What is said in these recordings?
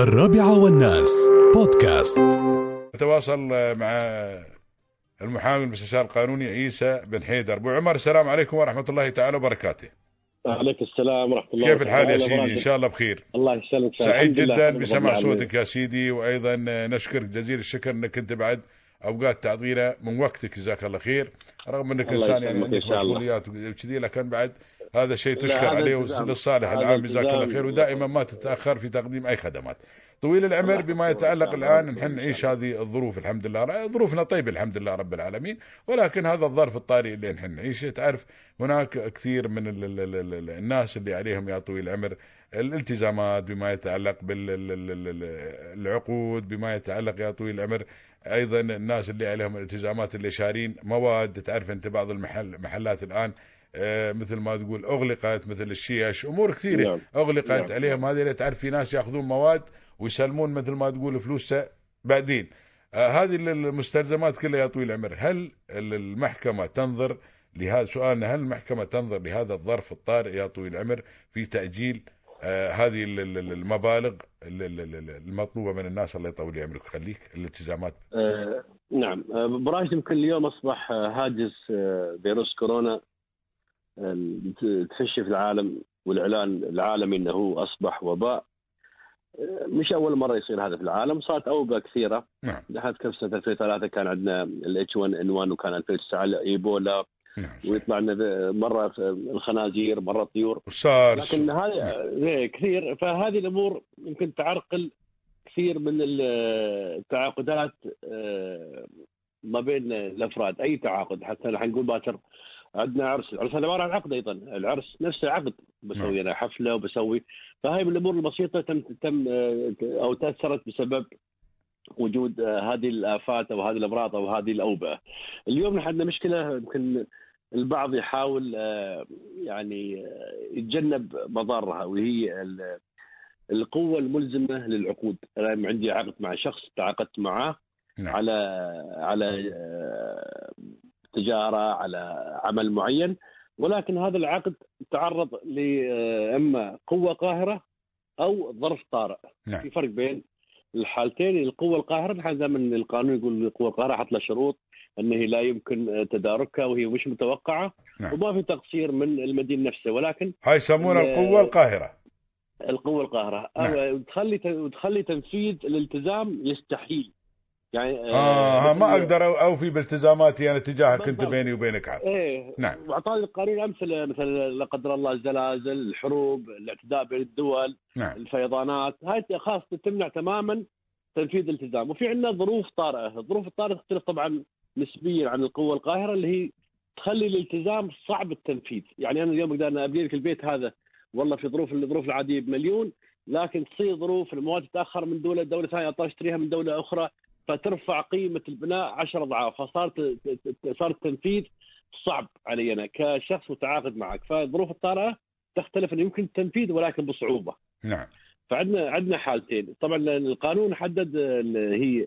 الرابعة والناس. بودكاست. نتواصل مع المحامي المستشار القانوني عيسى بن حيدر. أبو عمر السلام عليكم ورحمة الله تعالى وبركاته. عليك السلام ورحمة الله كيف الحال يا سيدي؟ إن شاء الله بخير. الله يسلمك سعيد. جدا بسمع. صوتك يا سيدي وأيضا نشكرك جزيل الشكر إنك أنت بعد أوقات تعطينا من وقتك جزاك الله خير رغم أنك إنسان يعني عندك. مسؤوليات وكذي لكن بعد هذا شيء لا، تشكر عليه. للصالح العام جزاك الله. خير ودائما ما تتأخر في تقديم أي خدمات طويل العمر بما يتعلق الآن. نحن نعيش هذه الظروف الحمد لله. ظروفنا طيبة الحمد لله رب العالمين. ولكن هذا الظرف الطارئ اللي نحن نعيشه تعرف هناك كثير من ال ال ال ال ال الناس اللي عليهم يا طويل العمر الالتزامات بما يتعلق بالعقود بما يتعلق يا طويل العمر أيضا الناس اللي عليهم الالتزامات اللي شارين مواد. تعرف أنت بعض المحل محلات الآن آه، مثل ما تقول أغلقت مثل الشيش أمور كثيرة نعم. أغلقت نعم. عليهم. هذه اللي تعرف في ناس يأخذون مواد ويسلمون مثل ما تقول فلوسها بعدين. آه هذه المستلزمات كلها يا طويل العمر. هل المحكمة تنظر لهذا سؤالنا؟ هل المحكمة تنظر لهذا الظرف الطارئ يا طويل العمر في تأجيل آه هذه ال- ال- ال- المبالغ ال- ال- ال- المطلوبة من الناس الله يطول عمرك؟ ويخليك الالتزامات. آه نعم. آه، برايي يمكن اليوم أصبح آه، هاجس فيروس كورونا تفشي في العالم والإعلان العالمي إنه هو أصبح وباء. مش أول مرة يصير هذا في العالم صارت اوبئه كثيرة. نعم. لحد كم سنه 2003 كان عندنا الاتش 1 ان 1 وكان 2009 إيبولا. نعم ويطلع لنا مرة في الخنازير مرة الطيور وسارس لكن هذه إيه، كثير. فهذه الأمور يمكن تعرقل كثير من ال- التعاقدات آه، ما بين الأفراد. أي تعاقد؟ حتى نحن نقول باكر عندنا عرس، العرس هذا عبارة عن عقد أيضا، العرس نفسه عقد بسوي أنا حفلة وبسوي. فهاي من الأمور البسيطة تم تم آه، أو تأثرت بسبب وجود آه، هذه الآفات أو هذه الأمراض أو هذه الأوبئة. اليوم نحن عندنا مشكلة يمكن البعض يحاول آه، يعني يتجنب مضارها وهي ال- القوة الملزمة للعقود، أنا عندي عقد مع شخص تعاقدت معه نعم. على على تجارة على عمل معين ولكن هذا العقد تعرض لاما قوة قاهرة أو ظرف طارئ نعم. في فرق بين الحالتين القوة القاهرة نحن دائما القانون يقول القوة القاهرة حط لها شروط إنه لا يمكن تداركها وهي مش متوقعة نعم. وما في تقصير من المدين نفسه ولكن هاي يسمونها ال- القوة القاهرة القوة القاهرة نعم. أو وتخلي وتخلي تنفيذ الالتزام يستحيل يعني آه ما مثل- أقدر أوفي بالتزاماتي أنا تجاهك انت. بيني وبينك عقد إيه نعم. واعطاني القانون أمثلة مثل لا قدر الله الزلازل، الحروب، الاعتداء بين الدول، نعم. الفيضانات، هاي خاص تمنع تماما تنفيذ الالتزام، وفي عندنا ظروف طارئة، الظروف الطارئة تختلف طبعا نسبيا عن القوة القاهرة اللي هي تخلي الالتزام صعب التنفيذ، يعني أنا اليوم أقدر ابني لك البيت هذا والله في ظروف الظروف العادية بمليون لكن تصير ظروف المواد تتأخر من دولة لدولة ثانية اضطر اشتريها من دولة أخرى. فترفع قيمة البناء 10 أضعاف فصارت صار التنفيذ صعب علي أنا كشخص متعاقد معك فالظروف الطارئة تختلف إنه يمكن التنفيذ ولكن بصعوبة. نعم. فعندنا عندنا حالتين طبعا القانون حدد هي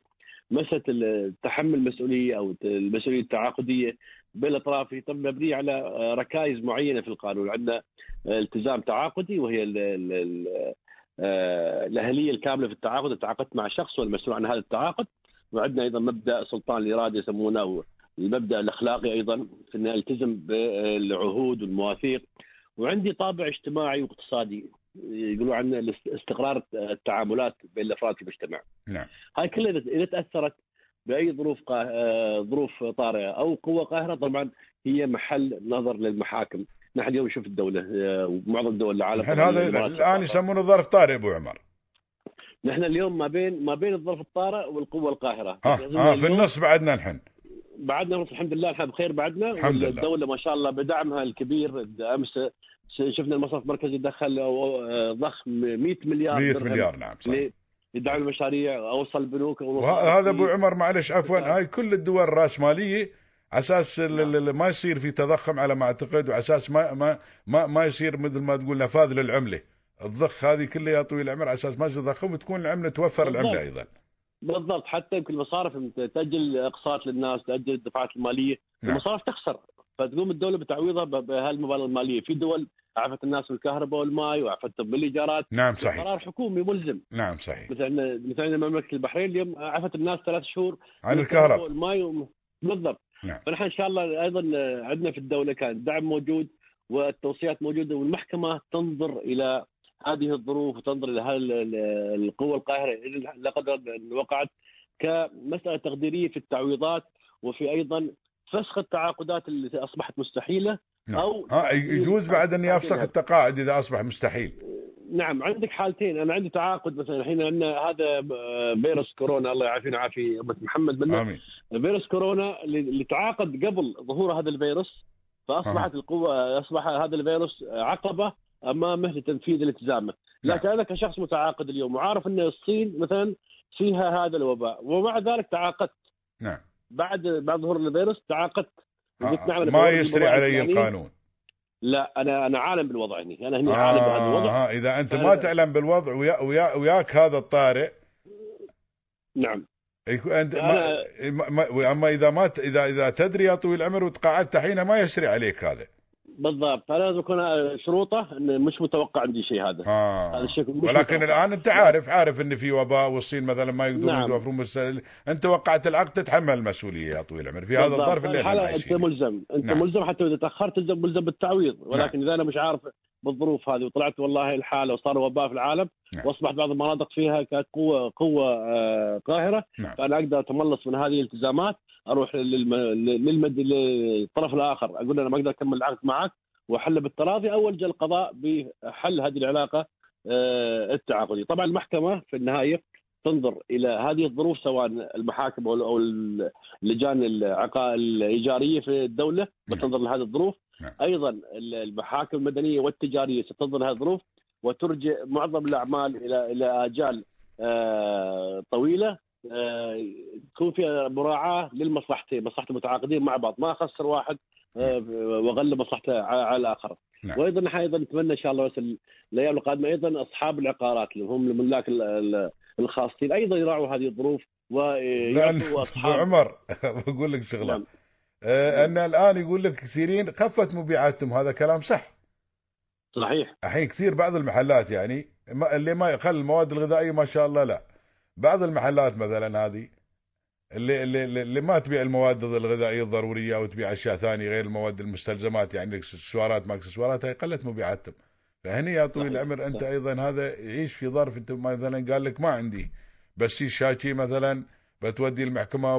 مسألة تحمل المسؤولية أو المسؤولية التعاقدية بين الاطراف هي طبعا مبنيه على ركائز معينة في القانون عندنا التزام تعاقدي وهي ال ال ال آه، الأهلية الكاملة في التعاقد تعاقدت مع شخص والمسؤول عن هذا التعاقد وعندنا أيضا مبدأ سلطان الإرادة يسمونه المبدا الأخلاقي أيضا في اني التزم بالعهود والمواثيق وعندي طابع اجتماعي واقتصادي يقولوا عنه استقرار التعاملات بين الأفراد في المجتمع. نعم هاي كلها اذا تأثرت بأي ظروف قا... ظروف طارئة أو قوة قاهرة طبعا هي محل نظر للمحاكم. نحن اليوم نشوف الدولة آه، ومعظم دول العالم طبعاً هذا الآن يسمونه ظرف طارئ أبو عمر نحن اليوم ما بين ما بين الظرف الطارئ والقوة القاهرة. ها لازم ها في النص بعدنا الحين بعدنا الحمد لله إحنا بخير بعدنا. الحمد لله. والدولة ما شاء الله بدعمها الكبير. أمس شفنا المصرف المركزي دخل آه، ضخ 100 مليار 100 درهم مليار نعم صح لدعم المشاريع أوصل البنوك وهذا أبو عمر معلش عفوا هاي كل الدول الراسماليه على أساس ال- ما يصير في تضخم على ما أعتقد وعلى أساس ما ما ما, ما يصير مثل ما تقول نفاذ للعملة. الضخ هذه كلها يا طويل العمر على أساس ما تضخم وتكون العملة توفر العملة بالضبط. أيضا. بالضبط. حتى يمكن المصارف تأجل اقساط للناس تأجل الدفعات المالية. نعم. المصارف تخسر. فتقوم الدولة بتعويضها بهالمبالغ المالية. في دول عفت الناس بالكهرباء والماء وعفتهم بالإيجارات. نعم صحيح. قرار حكومي ملزم. نعم صحيح. مثلا مثلا مملكة البحرين اليوم عفت الناس ثلاث شهور عن الكهرباء والماء و... بالضبط. نعم. فنحن إن شاء الله أيضا عندنا في الدولة كان الدعم موجود والتوصيات موجودة والمحكمة تنظر إلى هذه الظروف وتنظر إلى القوة القاهرة اللي لقد وقعت كمسألة تقديرية في التعويضات وفي أيضا فسخ التعاقدات التي أصبحت مستحيلة نعم. أو ها يجوز بعد أن يفسخ التقاعد إذا أصبح مستحيل. نعم عندك حالتين. أنا عندي تعاقد مثلا الحين عندنا هذا فيروس كورونا الله يعافينا ويعافي أمة محمد منه آمين. فيروس كورونا اللي اللي تعاقد قبل ظهور هذا الفيروس فأصبحت القوة أصبح هذا الفيروس عقبة امامه لتنفيذ التزامه، لكن أنا كشخص متعاقد اليوم وعارف أن الصين مثلا فيها هذا الوباء ومع ذلك تعاقدت. نعم. بعد بعد ظهور الفيروس تعاقدت. آه. نعم ما يسري علي. القانون؟ لا أنا أنا عالم بالوضع هني. أنا هني عالم بهذا الوضع. آه إذا أنت ما تعلم بالوضع ويا ويا وياك هذا الطارئ. نعم. أنت ما ما- ما أما إذا ما ت- إذا إذا تدري يا طويل العمر وتقاعدت حين ما يسري عليك هذا. بالضبط فانا لازم يكون شروطه انه مش متوقع عندي شيء هذا هذا آه. الشيء مش ولكن متوقع. الآن أنت عارف عارف إن في وباء والصين مثلا ما يقدرون نعم. يوفرون. أنت وقعت العقد تتحمل المسؤولية يا طويل العمر في هذا. الظرف اللي إحنا أنت ملزم أنت نعم. ملزم حتى إذا تأخرت ملزم بالتعويض ولكن إذا أنا مش عارف بالظروف هذه وطلعت والله الحالة وصار وباء في العالم نعم. وأصبحت بعض المناطق فيها كانت قوه قوة آه، قاهرة نعم. فأنا أقدر أتملص من هذه الالتزامات أروح للم... للمد... للطرف الآخر أقول أنا ما أقدر اكمل العقد معك واحل بالتراضي أو الجا القضاء بحل هذه العلاقة آه، التعاقدية، طبعا المحكمة في النهاية تنظر إلى هذه الظروف سواء المحاكم أو اللجان الإيجارية في الدولة بتنظر لهذه الظروف، نعم. أيضا المحاكم المدنية والتجارية ستنظر لهذه الظروف وترجع معظم الأعمال إلى إلى آجال آه، طويلة. آه، يكون فيها مراعاة للمصلحتين، مصلحة المتعاقدين مع بعض، ما اخسر واحد آه، واغلب مصلحته على الآخر. نعم. وأيضا نحن أيضا نتمنى إن شاء الله بس الأيام القادمة أيضا أصحاب العقارات اللي هم الملاك ال- ال- الخاصين أيضا يراعوا هذه الظروف ويعطوا ابو اصحاب عمر بقول لك شغلة. نعم. آه أن الآن يقول لك كثيرين خفت مبيعاتهم هذا كلام صح؟ صحيح. الحين كثير بعض المحلات يعني اللي ما يخل المواد الغذائية ما شاء الله لا. بعض المحلات مثلا هذه اللي اللي اللي ما تبيع المواد الغذائية الضرورية أو تبيع أشياء ثانية غير المواد المستلزمات يعني إكسسوارات ما إكسسوارات هي قلت مبيعاتهم. فهني يا طويل. العمر أنت. أيضا هذا يعيش في ظرف أنت مثلا قال لك ما عندي. بس شي شاكي مثلا بتودي المحكمة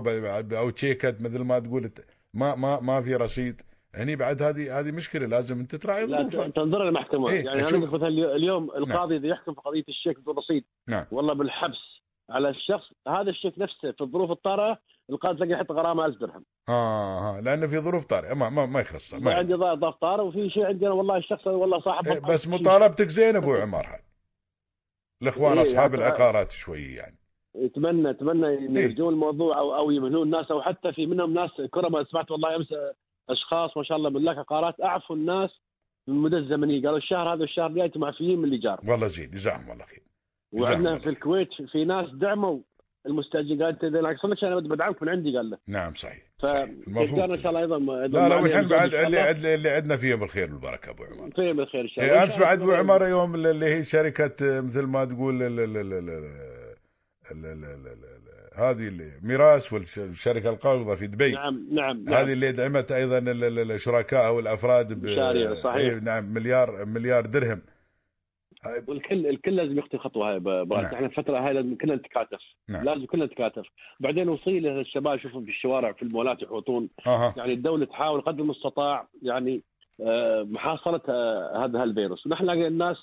أو تشيكت مثل ما تقول ما ما ما في رصيد. هني بعد هذه هذه مشكلة لازم أنت تراعي لا ظروفها تنظر المحكمة. إيه، يعني مثلا اليوم القاضي اذا يحكم في قضية الشيك بدون رصيد نعم. والله بالحبس. على الشخص هذا الشيك نفسه في الظروف الطارئة القاضي تلاقي يحط غرامة 1000 درهم. آه آه لأنه في ظروف طارئة ما ما, ما يخص ما عندي ضغط طارئ وفي شيء عندنا والله الشخص والله صاحب إيه،. بس مطالبتك زين أبو عمر هاي. الإخوان إيه، أصحاب العقارات شوي يعني. أتمنى إن إيه. يرجعون الموضوع أو أو يمهلون الناس أو حتى في منهم ناس كرماء سمعت والله أمس أشخاص ما شاء الله ملاك عقارات أعفوا الناس من المدة الزمنية. قالوا الشهر هذا والشهر الجاي أنتم معفيين من الإيجار. والله زين جزاهم الله خير. وعندنا في الكويت في ناس دعموا المستاجر قال انت اذا ناقصنك أنا بدعمك من عندي قال له نعم صحيح فالمفروض ان شاء الله أيضا لا لا والحين بعد اللي, اللي عندنا فيهم الخير والبركه ابو عمر فيهم الخير ان شاء الله امس بعد ابو عمر يوم اللي هي شركه مثل ما تقول هذه اللي ميراس والشركة القابضه في دبي نعم نعم هذه اللي دعمت أيضا الشركاء والافراد مشاريع صحيح نعم مليار مليار درهم والكل الكل لازم يخطي خطوه هاي نعم. إحنا الفترة هاي لازم كلنا نتكاتف نعم. لازم كلنا نتكاتف بعدين وصيله للشباب شوفهم في الشوارع في المولات يحوطون أها يعني الدولة تحاول قدر المستطاع يعني آه، محاصره آه، هذا الفيروس ونحن الناس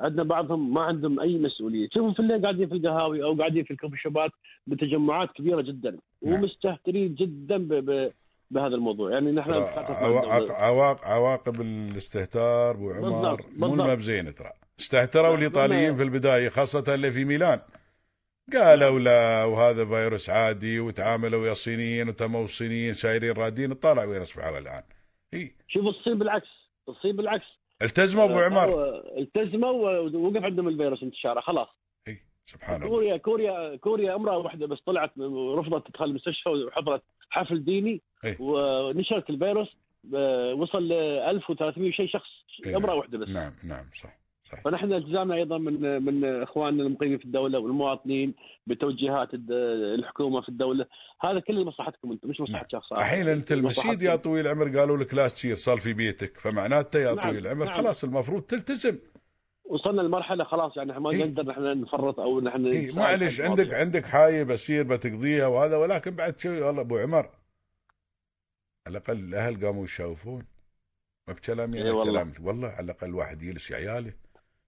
عندنا بعضهم ما عندهم اي مسؤوليه تشوفهم في الليل قاعدين في القهاوي أو قاعدين في الكوفي شوبات بتجمعات كبيره جدا نعم. ومستهترين جدا ب ب بهذا الموضوع يعني نحن نتكاتف مع عوا- الدولة. عواق عواقب الاستهتار ابو عمر بالضبط، مو بالضبط. ما بزين ترى استهتروا ما- في البداية خاصة اللي في ميلان. قالوا لا وهذا فيروس عادي وتعاملوا ويا الصينيين وتموا الصينيين سايرين رادين طالع وين اصبحوا الآن. إي. شوف الصين بالعكس الصين بالعكس. التزموا أبو عمر. التزموا ووقف عندهم الفيروس انتشاره خلاص. إي سبحان الله. كوريا كوريا كوريا امراه واحدة بس طلعت ورفضت تدخل المستشفى وحضرت حفل ديني. إيه. ونشرت الفيروس آه، وصل ل 1300 شيء شخص. امراه واحدة بس. نعم نعم صح. صحيح فنحن التزامنا أيضا من من إخواننا المقيمين في الدولة والمواطنين بتوجيهات الحكومة في الدولة هذا كله لمصلحتكم أنتم مش مصلحة شخص آخر. الحين أنت المسيد يا طويل العمر قالوا لك لا تصير صار في بيتك فمعناته يا نعم، طويل العمر نعم. خلاص المفروض تلتزم وصلنا لمرحلة خلاص يعني ما إيه. نقدر نحن نفرط أو نحن إيه معلش عندك. عندك حاية بسير بتقضيها وهذا ولكن بعد شوي والله أبو عمر على الأقل الأهل قاموا يشوفون ما بكلامي إيه والله. كلام والله على الأقل واحد يجلس عياله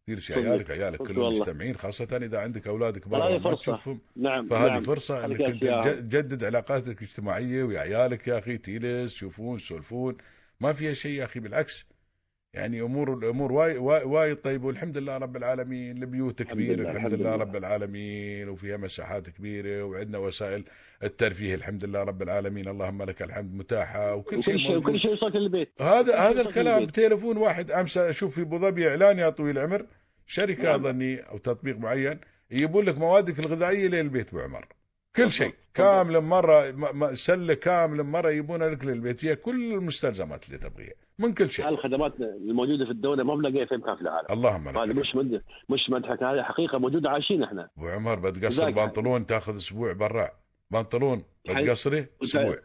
يجلس صدق. عيالك عيالك كلهم والله. مجتمعين خاصة إذا عندك أولادك هذه برا ما. تشوفهم نعم فهذه نعم. فرصة إنك أنت تجدد علاقاتك الاجتماعية ويا عيالك يا أخي تجلس تشوفون تسولفون ما فيها شيء يا أخي بالعكس يعني أمور الأمور وايد وايد وايد طيبة والحمد لله رب العالمين البيوت كبيرة الحمد الحمد لله لله. رب العالمين وفيها مساحات كبيرة وعندنا وسائل الترفيه الحمد لله رب العالمين اللهم لك الحمد متاحة وكل شيء وكل شيء موجود وكل شيء يوصلك للبيت هذا هذا الكلام. بتليفون واحد أمس أشوف في أبو ظبي إعلان يا طويل العمر شركة نعم. أظني أو تطبيق معين يجيبون لك موادك الغذائية للبيت ابو عمر كل. شيء. كامل مرة سلة كامل مرة يجيبونها لك للبيت. فيها كل المستلزمات اللي تبغيها. من كل شيء. الخدمات الموجودة في الدولة ما بنلاقيها في مكان في العالم. اللهم هذا لك مش مد... مش مدحك. هذه حقيقة موجودة عايشين إحنا. ابو عمر بتقصر. بنطلون تاخذ أسبوع برا. بنطلون بتقصره أسبوع.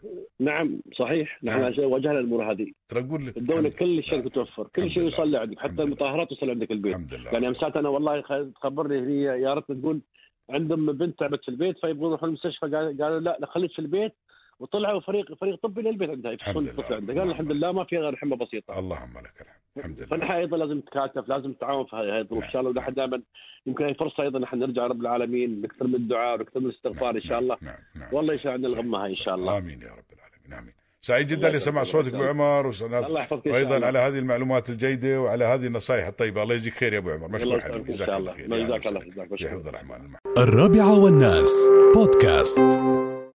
نعم صحيح. نحن نعم. واجهنا الأمور هذه. ترى أقول لك الدولة كل. شيء توفر كل شيء. يوصل لعندك حتى. المطهرات توصل عندك البيت. الحمد لله يعني امسات أنا والله خ- تخبرني هي يا ريت تقول عندهم بنت تعبت في البيت فيبغون يروحون المستشفى قال- قالوا لا لا خليك في البيت. وطلعوا فريق فريق طبي للبيت عندها يفحصون. الطفل عندها. قال الحمد لله ما في غير حمى بسيطة. اللهم لك الحمد. الحمد لله. فنحن أيضا لازم نتكاتف لازم نتعاون في هذه الظروف. إن شاء الله ونحن دائما يمكن هي فرصة أيضا نحن نرجع رب العالمين نكثر من الدعاء ونكثر من الاستغفار إن شاء الله. نعم نعم والله صحيح. الغمة هاي إن شاء الله. آمين يا رب العالمين. امين سعيد جدا لسماع. صوتك ابو عمر وناس وأيضا. على هذه المعلومات الجيدة وعلى هذه النصائح الطيبة. الله يجزيك خير يا أبو عمر. مشكور حبيبي. جزاك الله. خير. جزاك الله الرحمن. الرابعة والناس. بودكاست.